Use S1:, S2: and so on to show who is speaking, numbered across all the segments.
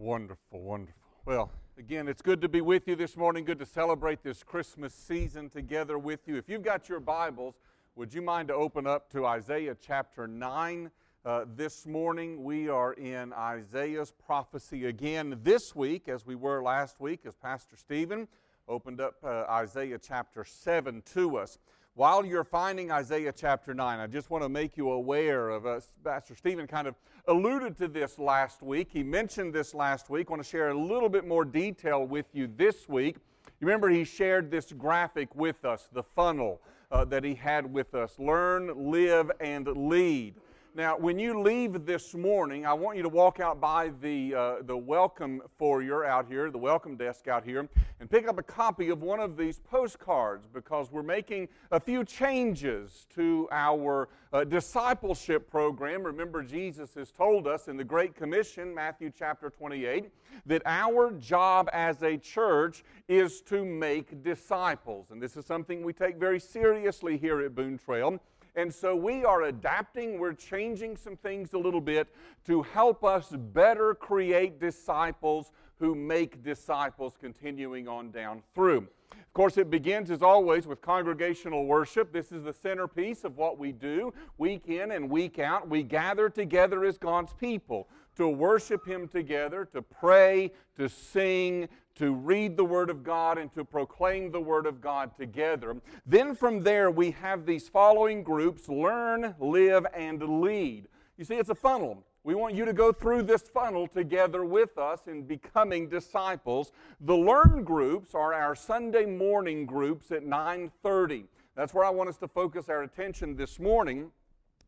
S1: Wonderful, wonderful. Well, again, it's good to be with you this morning. Good to celebrate this Christmas season together with you. If you've got your Bibles, would you mind to open up to Isaiah chapter 9? Uh, this morning we are in Isaiah's prophecy again this week, as we were last week, as Pastor Stephen opened up uh, Isaiah chapter 7 to us. While you're finding Isaiah chapter 9, I just want to make you aware of, uh, Pastor Stephen kind of alluded to this last week. He mentioned this last week. I want to share a little bit more detail with you this week. You remember he shared this graphic with us, the funnel uh, that he had with us learn, live, and lead. Now, when you leave this morning, I want you to walk out by the, uh, the welcome foyer out here, the welcome desk out here, and pick up a copy of one of these postcards because we're making a few changes to our uh, discipleship program. Remember, Jesus has told us in the Great Commission, Matthew chapter 28, that our job as a church is to make disciples. And this is something we take very seriously here at Boone Trail. And so we are adapting, we're changing some things a little bit to help us better create disciples who make disciples continuing on down through. Of course, it begins as always with congregational worship. This is the centerpiece of what we do week in and week out. We gather together as God's people to worship Him together, to pray, to sing, to read the Word of God, and to proclaim the Word of God together. Then from there, we have these following groups learn, live, and lead. You see, it's a funnel. We want you to go through this funnel together with us in becoming disciples. The learn groups are our Sunday morning groups at 9:30. That's where I want us to focus our attention this morning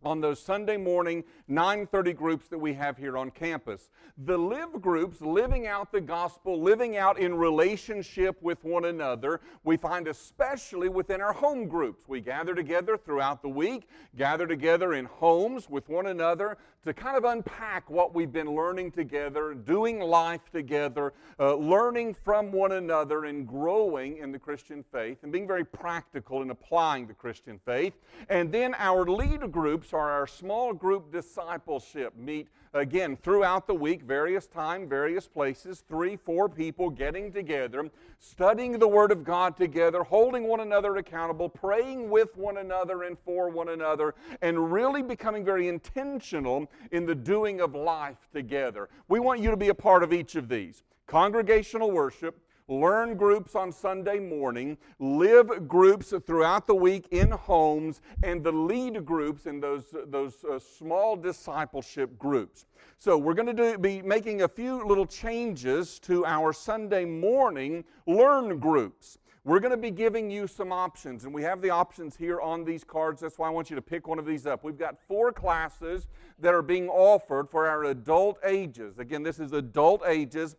S1: on those Sunday morning 9:30 groups that we have here on campus. The live groups, living out the gospel, living out in relationship with one another, we find especially within our home groups. We gather together throughout the week, gather together in homes with one another to kind of unpack what we've been learning together, doing life together, uh, learning from one another and growing in the Christian faith and being very practical in applying the Christian faith. And then our lead groups are our small group discipleship. Meet again throughout the week, various time, various places, three, four people getting together, studying the Word of God together, holding one another accountable, praying with one another and for one another, and really becoming very intentional in the doing of life together. We want you to be a part of each of these congregational worship learn groups on Sunday morning, live groups throughout the week in homes, and the lead groups in those, those uh, small discipleship groups. So, we're going to be making a few little changes to our Sunday morning learn groups. We're going to be giving you some options, and we have the options here on these cards. That's why I want you to pick one of these up. We've got four classes that are being offered for our adult ages. Again, this is adult ages.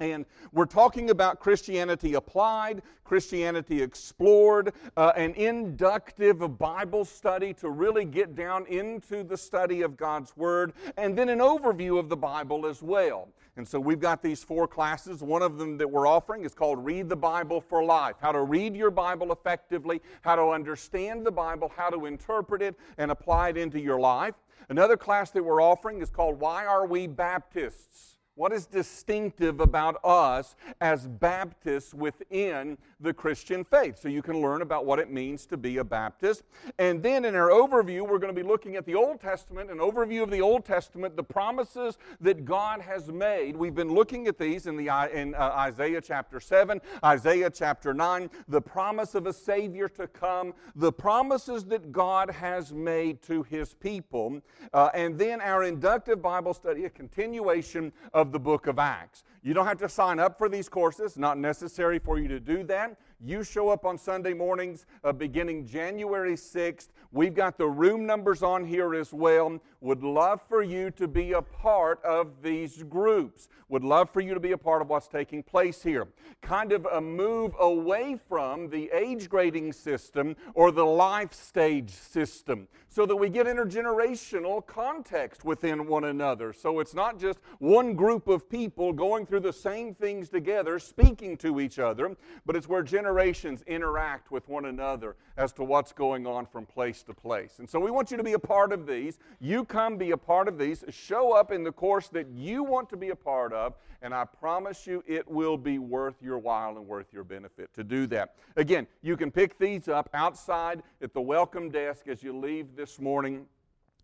S1: And we're talking about Christianity applied, Christianity explored, uh, an inductive Bible study to really get down into the study of God's Word, and then an overview of the Bible as well. And so we've got these four classes. One of them that we're offering is called Read the Bible for Life how to read your Bible effectively, how to understand the Bible, how to interpret it and apply it into your life. Another class that we're offering is called Why Are We Baptists? What is distinctive about us as Baptists within the Christian faith? So you can learn about what it means to be a Baptist. And then in our overview, we're going to be looking at the Old Testament, an overview of the Old Testament, the promises that God has made. We've been looking at these in, the, in uh, Isaiah chapter 7, Isaiah chapter 9, the promise of a Savior to come, the promises that God has made to His people. Uh, and then our inductive Bible study, a continuation of of the book of Acts. You don't have to sign up for these courses, not necessary for you to do that. You show up on Sunday mornings uh, beginning January 6th. We've got the room numbers on here as well. Would love for you to be a part of these groups. Would love for you to be a part of what's taking place here. Kind of a move away from the age grading system or the life stage system so that we get intergenerational context within one another. So it's not just one group of people going through the same things together, speaking to each other, but it's where generations generations interact with one another as to what's going on from place to place. And so we want you to be a part of these. You come be a part of these. Show up in the course that you want to be a part of, and I promise you it will be worth your while and worth your benefit to do that. Again, you can pick these up outside at the welcome desk as you leave this morning.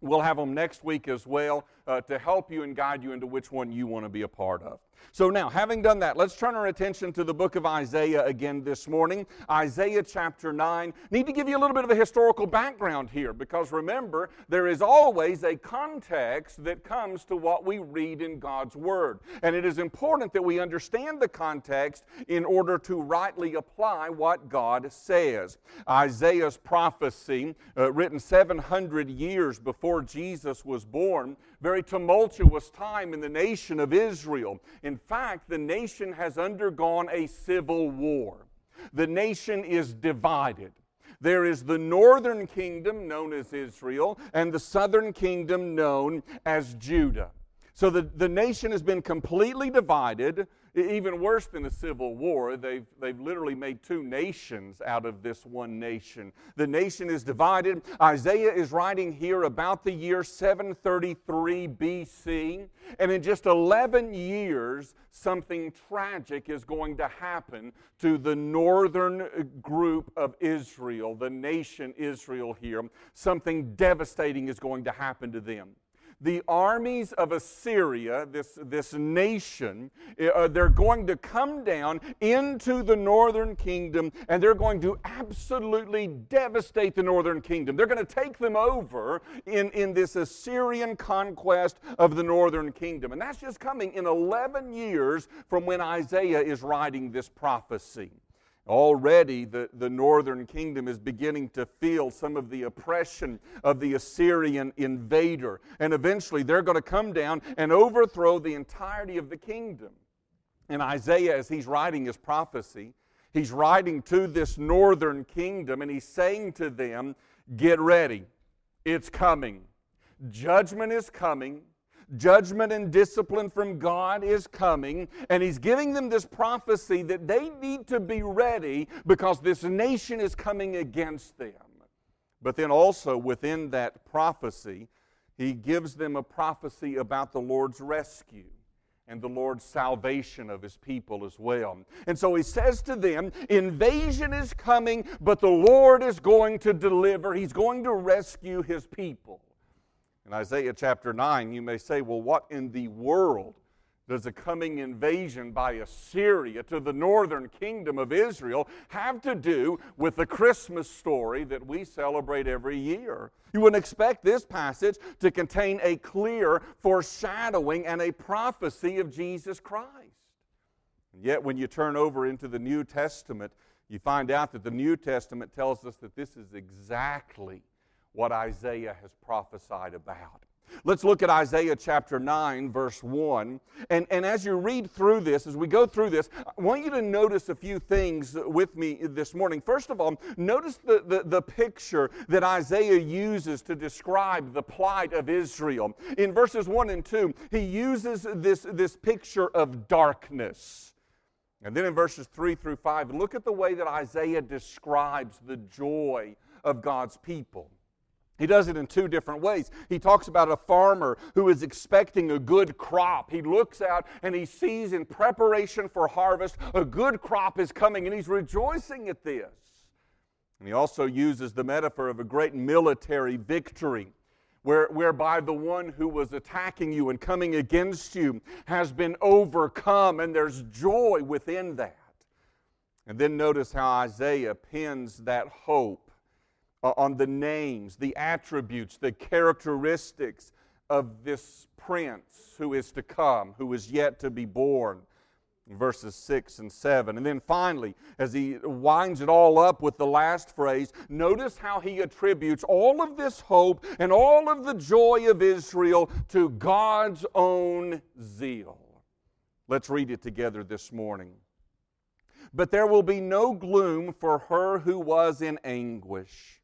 S1: We'll have them next week as well uh, to help you and guide you into which one you want to be a part of. So, now, having done that, let's turn our attention to the book of Isaiah again this morning. Isaiah chapter 9. Need to give you a little bit of a historical background here because remember, there is always a context that comes to what we read in God's Word. And it is important that we understand the context in order to rightly apply what God says. Isaiah's prophecy, uh, written 700 years before Jesus was born, very tumultuous time in the nation of Israel. In fact, the nation has undergone a civil war. The nation is divided. There is the northern kingdom known as Israel and the southern kingdom known as Judah. So the, the nation has been completely divided. Even worse than a civil war, they've, they've literally made two nations out of this one nation. The nation is divided. Isaiah is writing here about the year 733 BC. And in just 11 years, something tragic is going to happen to the northern group of Israel, the nation Israel here. Something devastating is going to happen to them the armies of Assyria, this, this nation, uh, they're going to come down into the northern kingdom and they're going to absolutely devastate the northern kingdom. They're going to take them over in, in this Assyrian conquest of the northern kingdom. And that's just coming in 11 years from when Isaiah is writing this prophecy. Already, the, the northern kingdom is beginning to feel some of the oppression of the Assyrian invader. And eventually, they're going to come down and overthrow the entirety of the kingdom. And Isaiah, as he's writing his prophecy, he's writing to this northern kingdom and he's saying to them, Get ready, it's coming. Judgment is coming judgment and discipline from God is coming, and He's giving them this prophecy that they need to be ready because this nation is coming against them. But then also within that prophecy, He gives them a prophecy about the Lord's rescue and the Lord's salvation of his people as well. And so he says to them, Invasion is coming, but the Lord is going to deliver. He's going to rescue his people. In Isaiah chapter 9, you may say, well, what in the world does a coming invasion by Assyria to the northern kingdom of Israel have to do with the Christmas story that we celebrate every year? You wouldn't expect this passage to contain a clear foreshadowing and a prophecy of Jesus Christ. And yet, when you turn over into the New Testament, you find out that the New Testament tells us that this is exactly what Isaiah has prophesied about. Let's look at Isaiah chapter 9, verse 1. And, and as you read through this, as we go through this, I want you to notice a few things with me this morning. First of all, notice the, the, the picture that Isaiah uses to describe the plight of Israel. In verses 1 and 2, he uses this, this picture of darkness. And then in verses 3 through 5, look at the way that Isaiah describes the joy of God's people. He does it in two different ways. He talks about a farmer who is expecting a good crop. He looks out and he sees in preparation for harvest a good crop is coming and he's rejoicing at this. And he also uses the metaphor of a great military victory. Where, whereby the one who was attacking you and coming against you has been overcome, and there's joy within that. And then notice how Isaiah pins that hope Uh, on the names, the attributes, the characteristics of this prince who is to come, who is yet to be born. Verses 6 and 7. And then finally, as he winds it all up with the last phrase, notice how he attributes all of this hope and all of the joy of Israel to God's own zeal. Let's read it together this morning. But there will be no gloom for her who was in anguish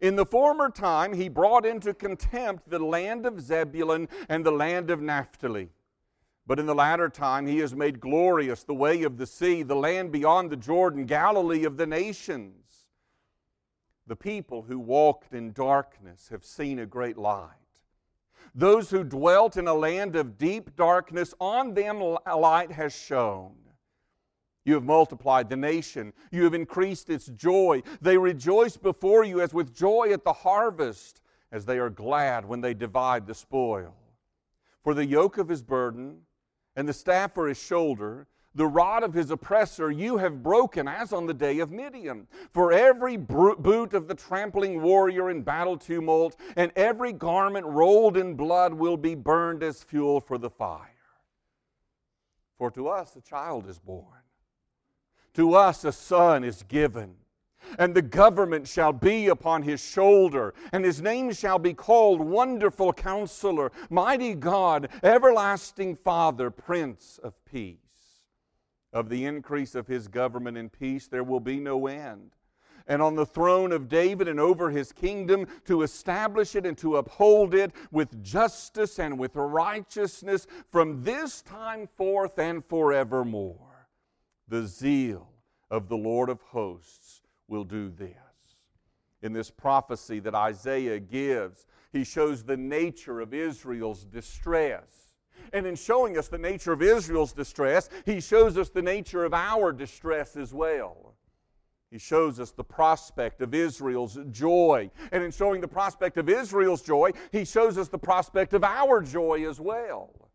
S1: in the former time, he brought into contempt the land of Zebulun and the land of Naphtali. But in the latter time, he has made glorious the way of the sea, the land beyond the Jordan, Galilee of the nations. The people who walked in darkness have seen a great light. Those who dwelt in a land of deep darkness, on them a light has shone. You have multiplied the nation. You have increased its joy. They rejoice before you as with joy at the harvest, as they are glad when they divide the spoil. For the yoke of his burden and the staff for his shoulder, the rod of his oppressor you have broken as on the day of Midian. For every boot of the trampling warrior in battle tumult and every garment rolled in blood will be burned as fuel for the fire. For to us a child is born, to us a son is given and the government shall be upon his shoulder, and his name shall be called Wonderful Counselor, Mighty God, Everlasting Father, Prince of Peace. Of the increase of his government and peace there will be no end. And on the throne of David and over his kingdom, to establish it and to uphold it with justice and with righteousness from this time forth and forevermore. The zeal of the Lord of hosts will do this. In this prophecy that Isaiah gives, he shows the nature of Israel's distress. And in showing us the nature of Israel's distress, he shows us the nature of our distress as well. He shows us the prospect of Israel's joy. And in showing the prospect of Israel's joy, he shows us the prospect of our joy as well.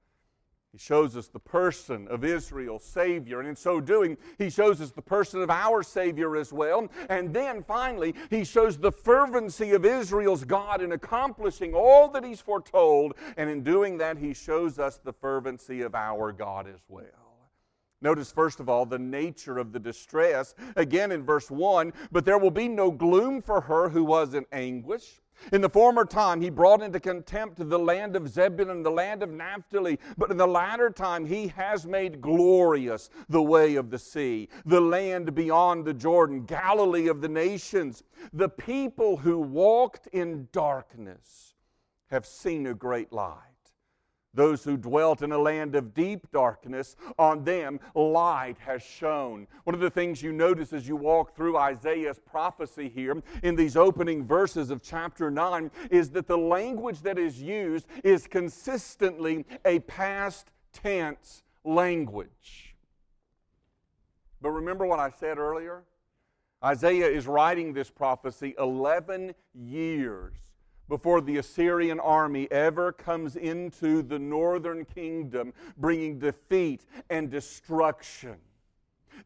S1: He shows us the person of Israel's Savior, and in so doing, He shows us the person of our Savior as well. And then finally, He shows the fervency of Israel's God in accomplishing all that He's foretold, and in doing that, He shows us the fervency of our God as well. Notice, first of all, the nature of the distress. Again in verse 1 But there will be no gloom for her who was in anguish. In the former time, he brought into contempt the land of Zebulun, and the land of Naphtali. But in the latter time, he has made glorious the way of the sea, the land beyond the Jordan, Galilee of the nations. The people who walked in darkness have seen a great light. Those who dwelt in a land of deep darkness, on them light has shone. One of the things you notice as you walk through Isaiah's prophecy here in these opening verses of chapter 9 is that the language that is used is consistently a past tense language. But remember what I said earlier? Isaiah is writing this prophecy 11 years before the Assyrian army ever comes into the northern kingdom, bringing defeat and destruction.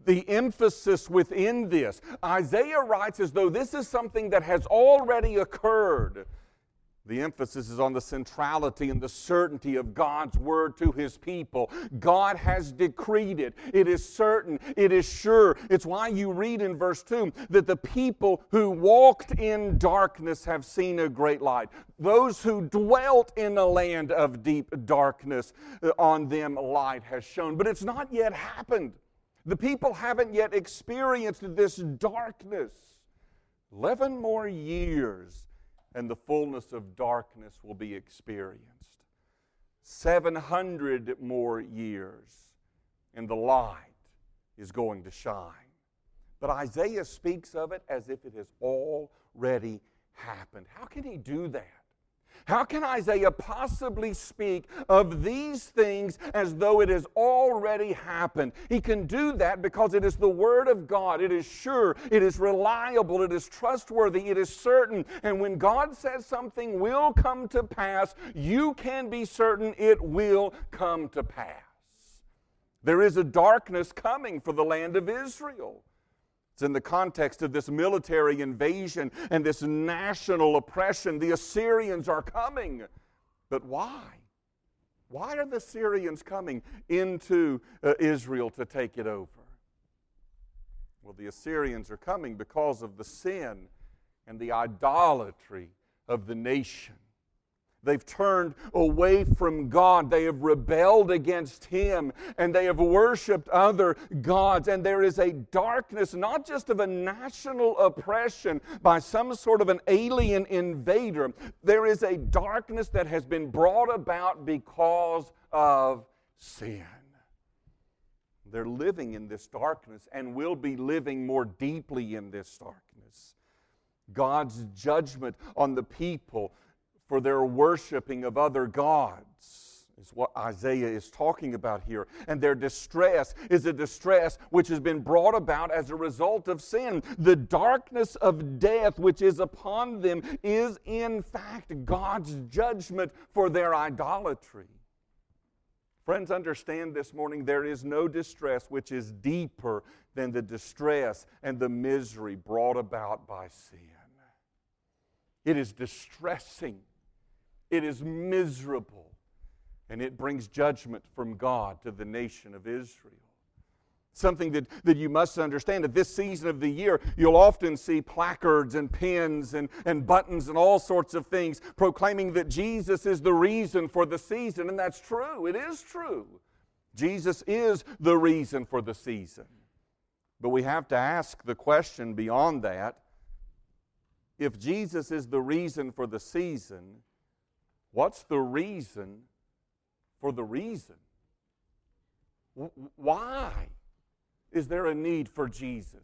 S1: The emphasis within this, Isaiah writes as though this is something that has already occurred. The emphasis is on the centrality and the certainty of God's word to his people. God has decreed it. It is certain. It is sure. It's why you read in verse 2 that the people who walked in darkness have seen a great light. Those who dwelt in a land of deep darkness, uh, on them light has shone. But it's not yet happened. The people haven't yet experienced this darkness. 11 more years and the fullness of darkness will be experienced. 700 more years, and the light is going to shine. But Isaiah speaks of it as if it has already happened. How can he do that? How can Isaiah possibly speak of these things as though it has already happened? He can do that because it is the Word of God. It is sure, it is reliable, it is trustworthy, it is certain. And when God says something will come to pass, you can be certain it will come to pass. There is a darkness coming for the land of Israel. It's in the context of this military invasion and this national oppression. The Assyrians are coming. But why? Why are the Assyrians coming into uh, Israel to take it over? Well, the Assyrians are coming because of the sin and the idolatry of the nation. They've turned away from God. They have rebelled against Him and they have worshiped other gods. And there is a darkness, not just of a national oppression by some sort of an alien invader, there is a darkness that has been brought about because of sin. They're living in this darkness and will be living more deeply in this darkness. God's judgment on the people for their worshiping of other gods is what Isaiah is talking about here. And their distress is a distress which has been brought about as a result of sin. The darkness of death which is upon them is, in fact, God's judgment for their idolatry. Friends, understand this morning there is no distress which is deeper than the distress and the misery brought about by sin. It is distressing, it is miserable and it brings judgment from God to the nation of Israel. Something that, that you must understand at this season of the year, you'll often see placards and pins and, and buttons and all sorts of things proclaiming that Jesus is the reason for the season, and that's true. It is true. Jesus is the reason for the season. But we have to ask the question beyond that if Jesus is the reason for the season, what's the reason for the reason. Why is there a need for Jesus?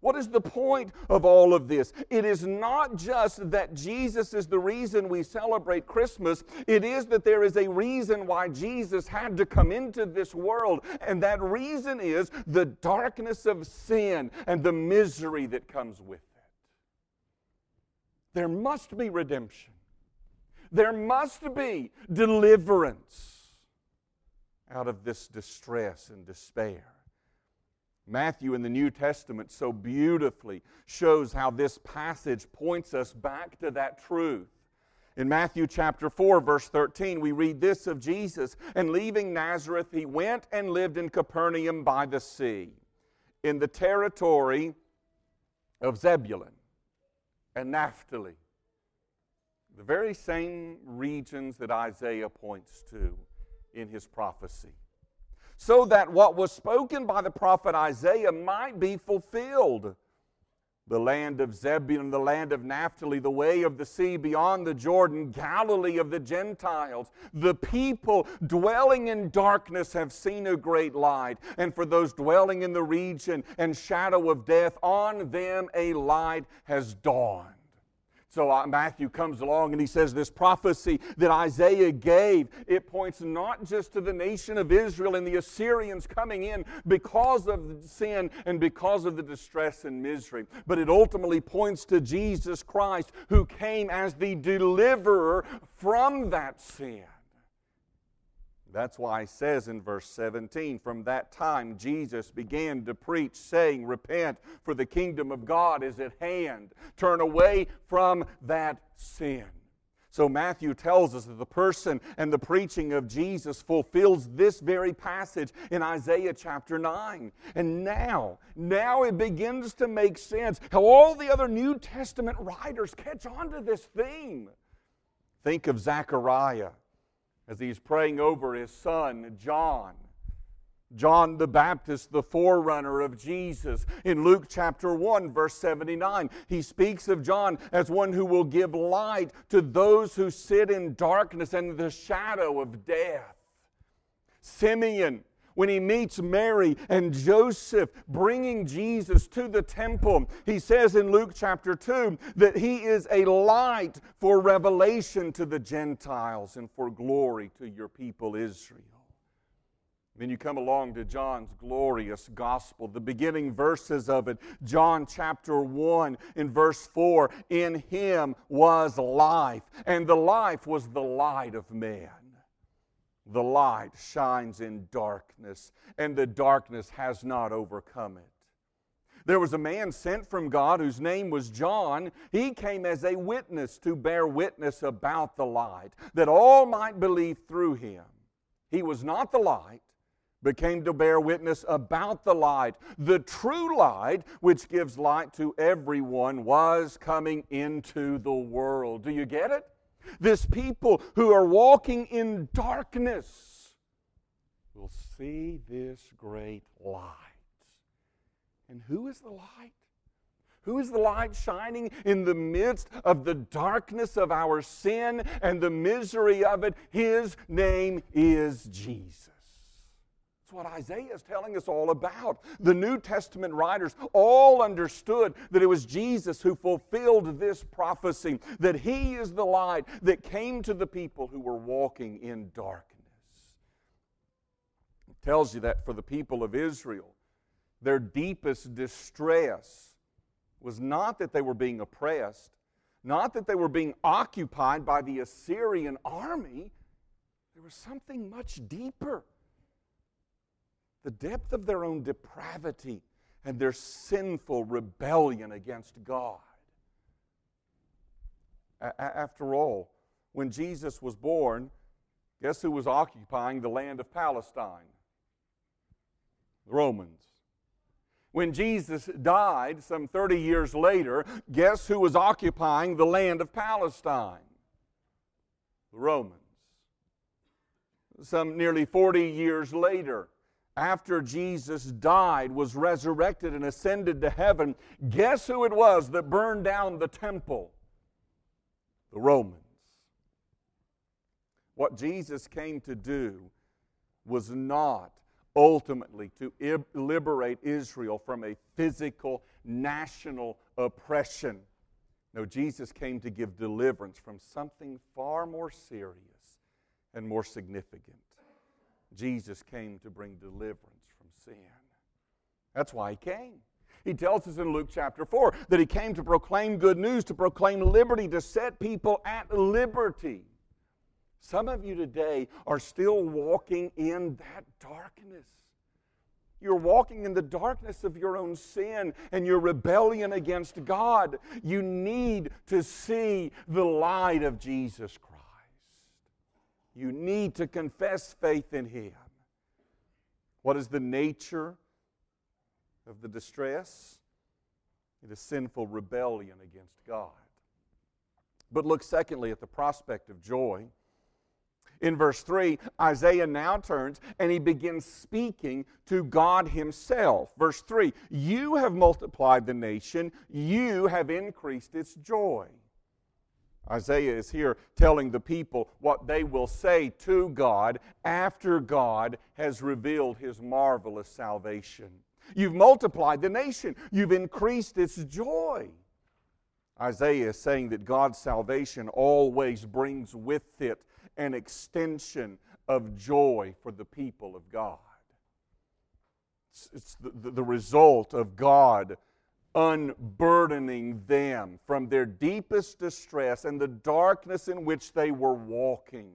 S1: What is the point of all of this? It is not just that Jesus is the reason we celebrate Christmas, it is that there is a reason why Jesus had to come into this world. And that reason is the darkness of sin and the misery that comes with it. There must be redemption. There must be deliverance out of this distress and despair. Matthew in the New Testament so beautifully shows how this passage points us back to that truth. In Matthew chapter 4, verse 13, we read this of Jesus And leaving Nazareth, he went and lived in Capernaum by the sea, in the territory of Zebulun and Naphtali the very same regions that Isaiah points to in his prophecy. So that what was spoken by the prophet Isaiah might be fulfilled. The land of Zebulun, the land of Naphtali, the way of the sea beyond the Jordan, Galilee of the Gentiles. The people dwelling in darkness have seen a great light. And for those dwelling in the region and shadow of death, on them a light has dawned. So uh, Matthew comes along and he says this prophecy that Isaiah gave, it points not just to the nation of Israel and the Assyrians coming in because of sin and because of the distress and misery, but it ultimately points to Jesus Christ who came as the deliverer from that sin. That's why he says in verse 17, From that time Jesus began to preach, saying, Repent, for the kingdom of God is at hand. Turn away from that sin. So Matthew tells us that the person and the preaching of Jesus fulfills this very passage in Isaiah chapter 9. And now, now it begins to make sense how all the other New Testament writers catch on to this theme. Think of Zechariah as he's praying over his son, John. John the Baptist, the forerunner of Jesus. In Luke chapter 1, verse 79, he speaks of John as one who will give light to those who sit in darkness and the shadow of death. Simeon, when he meets Mary and Joseph bringing Jesus to the temple, he says in Luke chapter 2 that he is a light for revelation to the Gentiles and for glory to your people Israel. Then you come along to John's glorious gospel, the beginning verses of it. John chapter 1 in verse 4 In him was life, and the life was the light of man. The light shines in darkness, and the darkness has not overcome it. There was a man sent from God whose name was John. He came as a witness to bear witness about the light, that all might believe through him. He was not the light, but came to bear witness about the light. The true light, which gives light to everyone, was coming into the world. Do you get it? This people who are walking in darkness will see this great light. And who is the light? Who is the light shining in the midst of the darkness of our sin and the misery of it? His name is Jesus. What Isaiah is telling us all about. The New Testament writers all understood that it was Jesus who fulfilled this prophecy, that He is the light that came to the people who were walking in darkness. It tells you that for the people of Israel, their deepest distress was not that they were being oppressed, not that they were being occupied by the Assyrian army. There was something much deeper the depth of their own depravity and their sinful rebellion against God. A- after all, when Jesus was born, guess who was occupying the land of Palestine? The Romans. When Jesus died some 30 years later, guess who was occupying the land of Palestine? The Romans. Some nearly 40 years later, after Jesus died, was resurrected, and ascended to heaven, guess who it was that burned down the temple? The Romans. What Jesus came to do was not ultimately to liberate Israel from a physical national oppression. No, Jesus came to give deliverance from something far more serious and more significant. Jesus came to bring deliverance from sin. That's why he came. He tells us in Luke chapter 4 that he came to proclaim good news, to proclaim liberty, to set people at liberty. Some of you today are still walking in that darkness. You're walking in the darkness of your own sin and your rebellion against God. You need to see the light of Jesus Christ. You need to confess faith in Him. What is the nature of the distress? It is sinful rebellion against God. But look, secondly, at the prospect of joy. In verse 3, Isaiah now turns and he begins speaking to God Himself. Verse 3 You have multiplied the nation, you have increased its joy. Isaiah is here telling the people what they will say to God after God has revealed his marvelous salvation. You've multiplied the nation, you've increased its joy. Isaiah is saying that God's salvation always brings with it an extension of joy for the people of God. It's, the, the result of God unburdening them from their deepest distress and the darkness in which they were walking.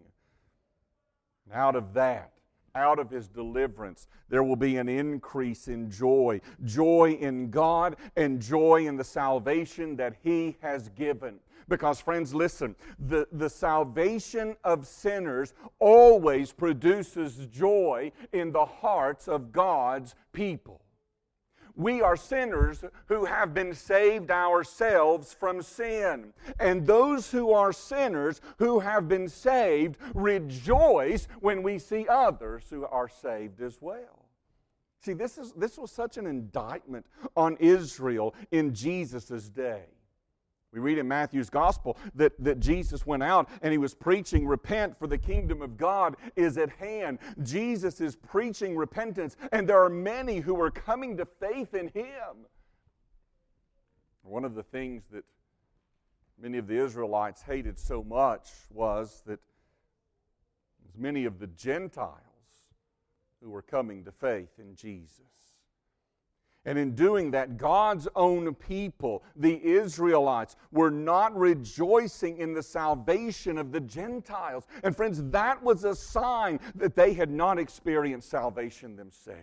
S1: And out of that, out of his deliverance, there will be an increase in joy joy in God and joy in the salvation that he has given. Because, friends, listen, the, the salvation of sinners always produces joy in the hearts of God's people. We are sinners who have been saved ourselves from sin. And those who are sinners who have been saved rejoice when we see others who are saved as well. See, this, is, this was such an indictment on Israel in Jesus' day. We read in Matthew's gospel that, that Jesus went out and he was preaching, Repent, for the kingdom of God is at hand. Jesus is preaching repentance, and there are many who are coming to faith in him. One of the things that many of the Israelites hated so much was that many of the Gentiles who were coming to faith in Jesus. And in doing that, God's own people, the Israelites, were not rejoicing in the salvation of the Gentiles. And friends, that was a sign that they had not experienced salvation themselves.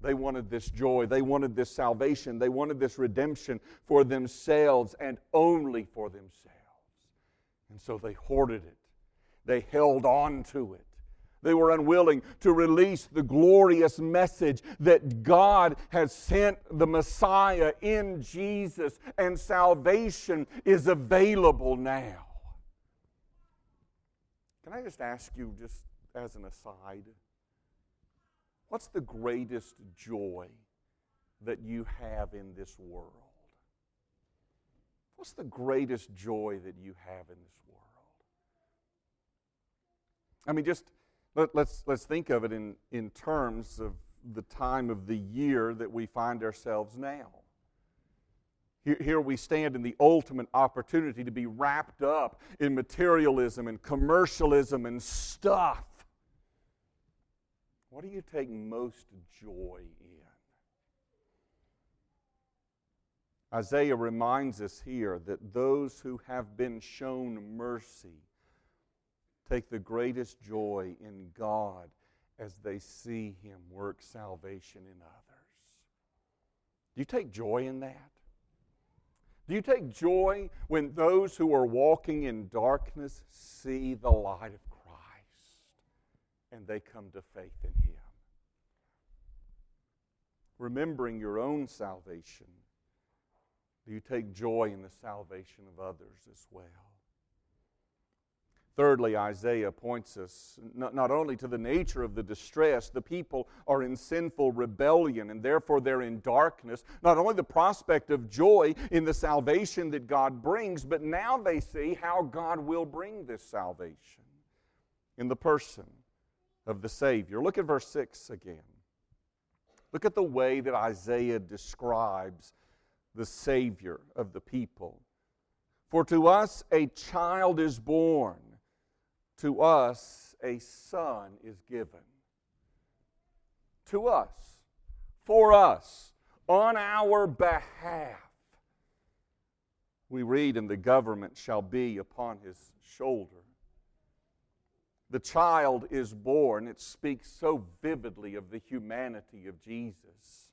S1: They wanted this joy, they wanted this salvation, they wanted this redemption for themselves and only for themselves. And so they hoarded it, they held on to it. They were unwilling to release the glorious message that God has sent the Messiah in Jesus and salvation is available now. Can I just ask you, just as an aside, what's the greatest joy that you have in this world? What's the greatest joy that you have in this world? I mean, just Let, us let's, let's think of it in, in terms of the time of the year that we find ourselves now. Here, here we stand in the ultimate opportunity to be wrapped up in materialism and commercialism and stuff. What do you take most joy in? Isaiah reminds us here that those who have been shown mercy take the greatest joy in God as they see Him work salvation in others. Do you take joy in that? Do you take joy when those who are walking in darkness see the light of Christ and they come to faith in Him? Remembering your own salvation, do you take joy in the salvation of others as well? Thirdly, Isaiah points us not, not only to the nature of the distress, the people are in sinful rebellion and therefore they're in darkness. Not only the prospect of joy in the salvation that God brings, but now they see how God will bring this salvation in the person of the Savior. Look at verse 6 again. Look at the way that Isaiah describes the Savior of the people. For to us a child is born to us a son is given. To us, for us, on our behalf. We read, and the government shall be upon his shoulder. The child is born. It speaks so vividly of the humanity of Jesus.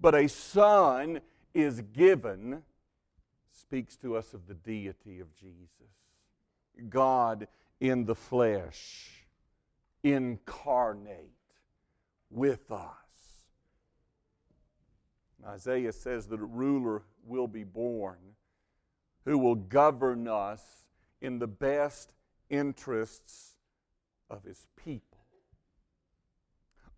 S1: But a son is given speaks to us of the deity of Jesus. God in the flesh, incarnate with us. Isaiah says that a ruler will be born who will govern us in the best interests of his people.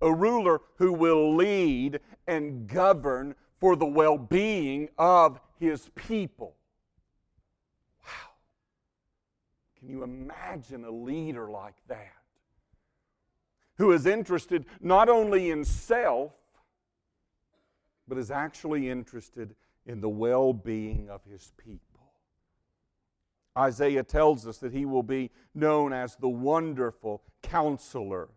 S1: A ruler who will lead and govern for the well being of his people. Can you imagine a leader like that? Who is interested not only in self, but is actually interested in the well being of his people. Isaiah tells us that he will be known as the wonderful counselor,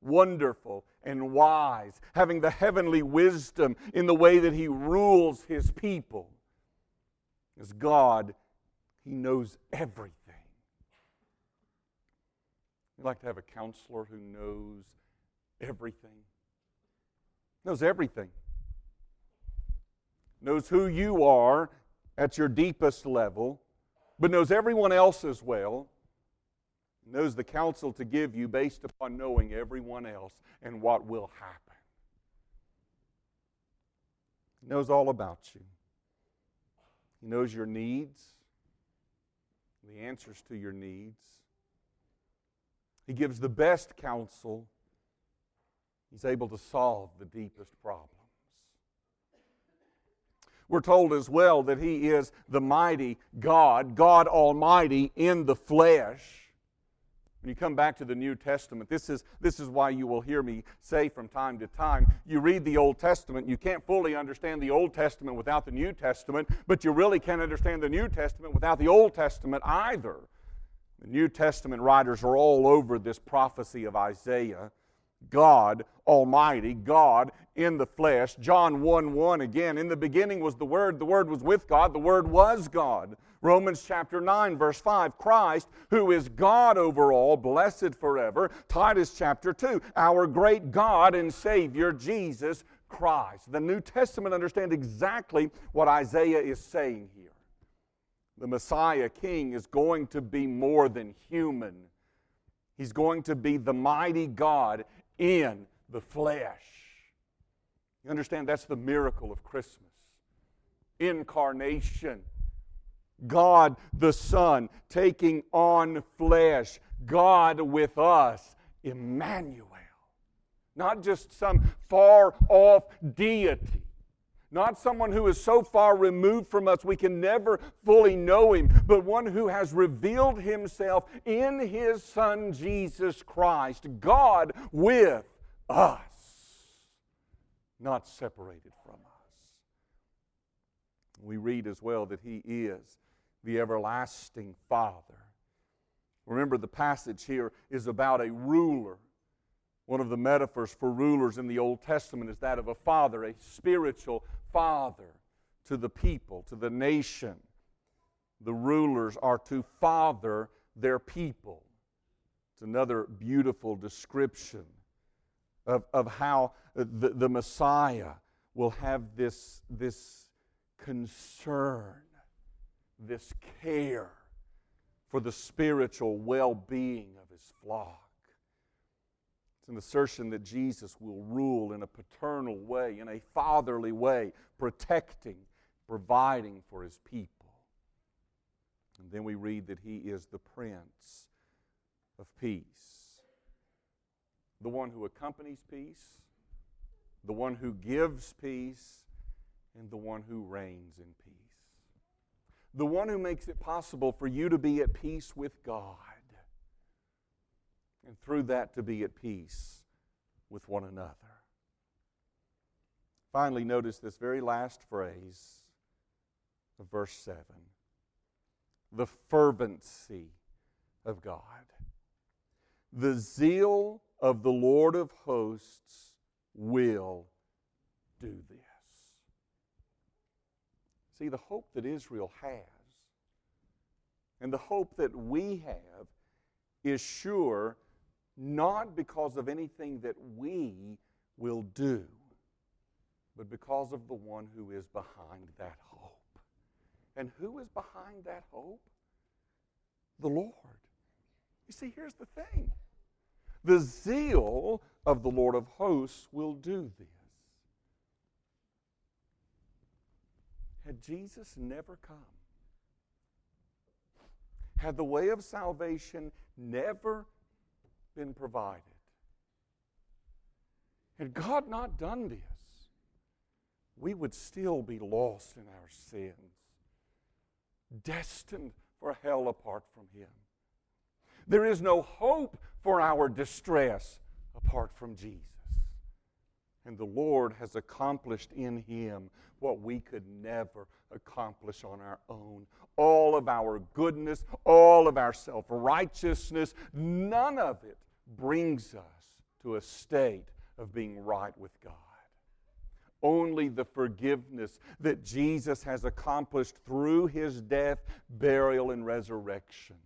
S1: wonderful and wise, having the heavenly wisdom in the way that he rules his people. As God, he knows everything. You like to have a counselor who knows everything. Knows everything. Knows who you are at your deepest level, but knows everyone else as well. Knows the counsel to give you based upon knowing everyone else and what will happen. Knows all about you. He knows your needs, the answers to your needs. He gives the best counsel. He's able to solve the deepest problems. We're told as well that He is the mighty God, God Almighty in the flesh. When you come back to the New Testament, this is, this is why you will hear me say from time to time you read the Old Testament, you can't fully understand the Old Testament without the New Testament, but you really can't understand the New Testament without the Old Testament either. The New Testament writers are all over this prophecy of Isaiah. God Almighty, God in the flesh. John 1 1 again. In the beginning was the Word, the Word was with God, the Word was God. Romans chapter 9, verse 5, Christ, who is God over all, blessed forever. Titus chapter 2, our great God and Savior, Jesus Christ. The New Testament understands exactly what Isaiah is saying here the Messiah King is going to be more than human. He's going to be the mighty God in the flesh. You understand? That's the miracle of Christmas. Incarnation. God the Son taking on flesh. God with us. Emmanuel. Not just some far off deity Not someone who is so far removed from us we can never fully know him, but one who has revealed himself in his Son Jesus Christ, God with us, not separated from us. We read as well that he is the everlasting Father. Remember, the passage here is about a ruler one of the metaphors for rulers in the Old Testament is that of a father, a spiritual father to the people, to the nation. The rulers are to father their people. It's another beautiful description of, of how the, the Messiah will have this, this concern, this care for the spiritual well being of his flock. It's an assertion that Jesus will rule in a paternal way, in a fatherly way, protecting, providing for his people. And then we read that he is the Prince of Peace, the one who accompanies peace, the one who gives peace, and the one who reigns in peace. The one who makes it possible for you to be at peace with God and through that to be at peace with one another. Finally, notice this very last phrase of verse 7 the fervency of God. The zeal of the Lord of hosts will do this. See, the hope that Israel has and the hope that we have is sure not because of anything that we will do, but because of the one who is behind that hope. And who is behind that hope? The Lord. You see, here's the thing the zeal of the Lord of hosts will do this. Had Jesus never come, had the way of salvation never been provided. Had God not done this, we would still be lost in our sins, destined for hell apart from Him. There is no hope for our distress apart from Jesus. And the Lord has accomplished in Him what we could never accomplish on our own. All of our goodness, all of our self righteousness, none of it brings us to a state of being right with God. Only the forgiveness that Jesus has accomplished through his death, burial, and resurrection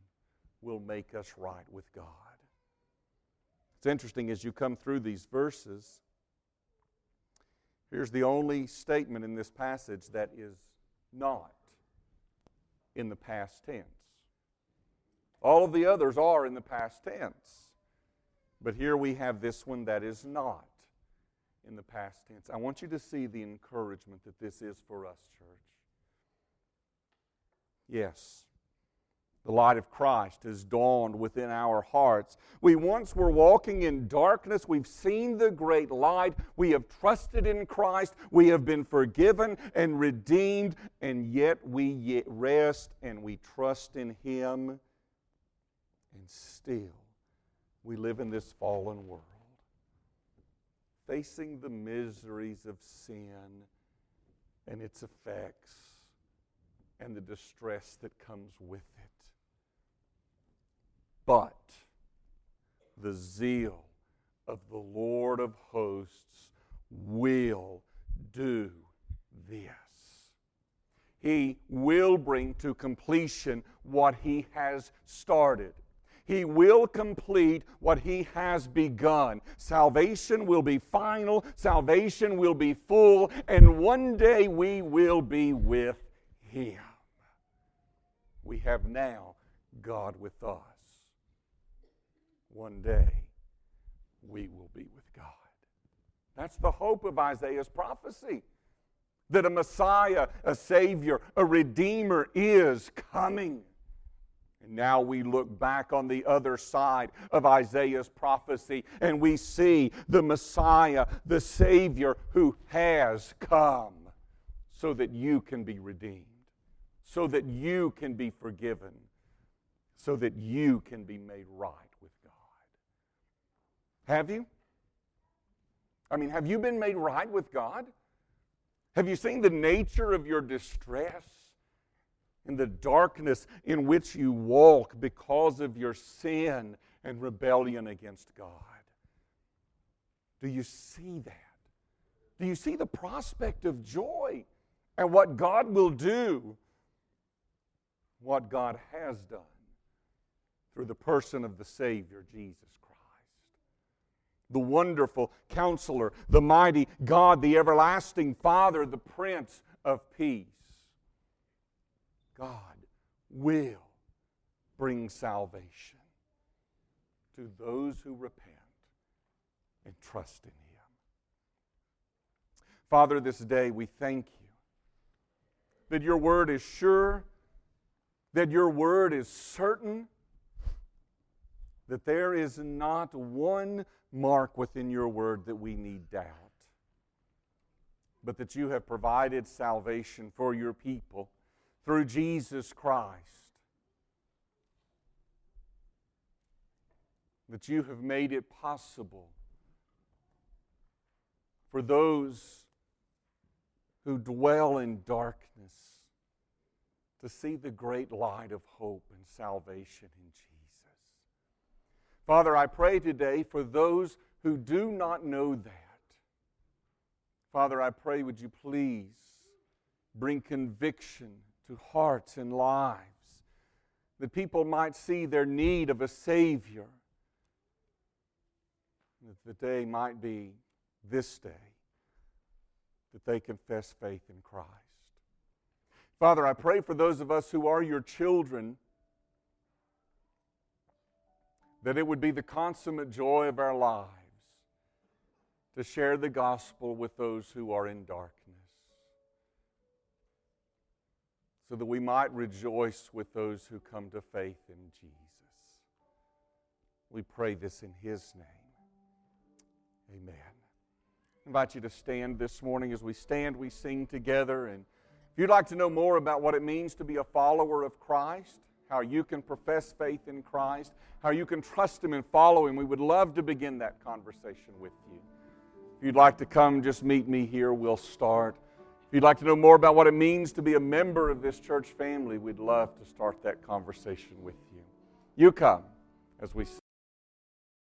S1: will make us right with God. It's interesting as you come through these verses. Here's the only statement in this passage that is not in the past tense. All of the others are in the past tense. But here we have this one that is not in the past tense. I want you to see the encouragement that this is for us, church. Yes, the light of Christ has dawned within our hearts. We once were walking in darkness. We've seen the great light. We have trusted in Christ. We have been forgiven and redeemed, and yet we rest and we trust in Him. And still, we live in this fallen world, facing the miseries of sin and its effects and the distress that comes with it. But the zeal of the Lord of hosts will do this. He will bring to completion what he has started. He will complete what He has begun. Salvation will be final, salvation will be full, and one day we will be with Him. We have now God with us. One day we will be with God. That's the hope of Isaiah's prophecy that a Messiah, a Savior, a Redeemer is coming. And now we look back on the other side of Isaiah's prophecy and we see the Messiah, the Savior who has come. so that you can be redeemed, so that you can be forgiven, so that you can be made right. Have you? I mean, have you been made right with God? Have you seen the nature of your distress and the darkness in which you walk because of your sin and rebellion against God? Do you see that? Do you see the prospect of joy and what God will do? What God has done through the person of the Savior, Jesus Christ. The wonderful counselor, the mighty God, the everlasting Father, the Prince of Peace. God will bring salvation to those who repent and trust in Him. Father, this day we thank you that your word is sure, that your word is certain, that there is not one mark within your word that we need doubt, but that you have provided salvation for your people through Jesus Christ. That you have made it possible for those who dwell in darkness to see the great light of hope and salvation in Jesus. Father, I pray today for those who do not know that. Father, I pray, would you please bring conviction to hearts and lives that people might see their need of a Savior, that the day might be this day that they confess faith in Christ. Father, I pray for those of us who are your children that it would be the consummate joy of our lives to share the gospel with those who are in darkness, so that we might rejoice with those who come to faith in Jesus. We pray this in His name. Amen I invite you to stand this morning. As we stand, we sing together. And if you'd like to know more about what it means to be a follower of Christ, how you can profess faith in Christ, how you can trust Him and follow Him, we would love to begin that conversation with you. If you'd like to come, just meet me here. We'll start. If you'd like to know more about what it means to be a member of this church family, we'd love to start that conversation with you. You come as we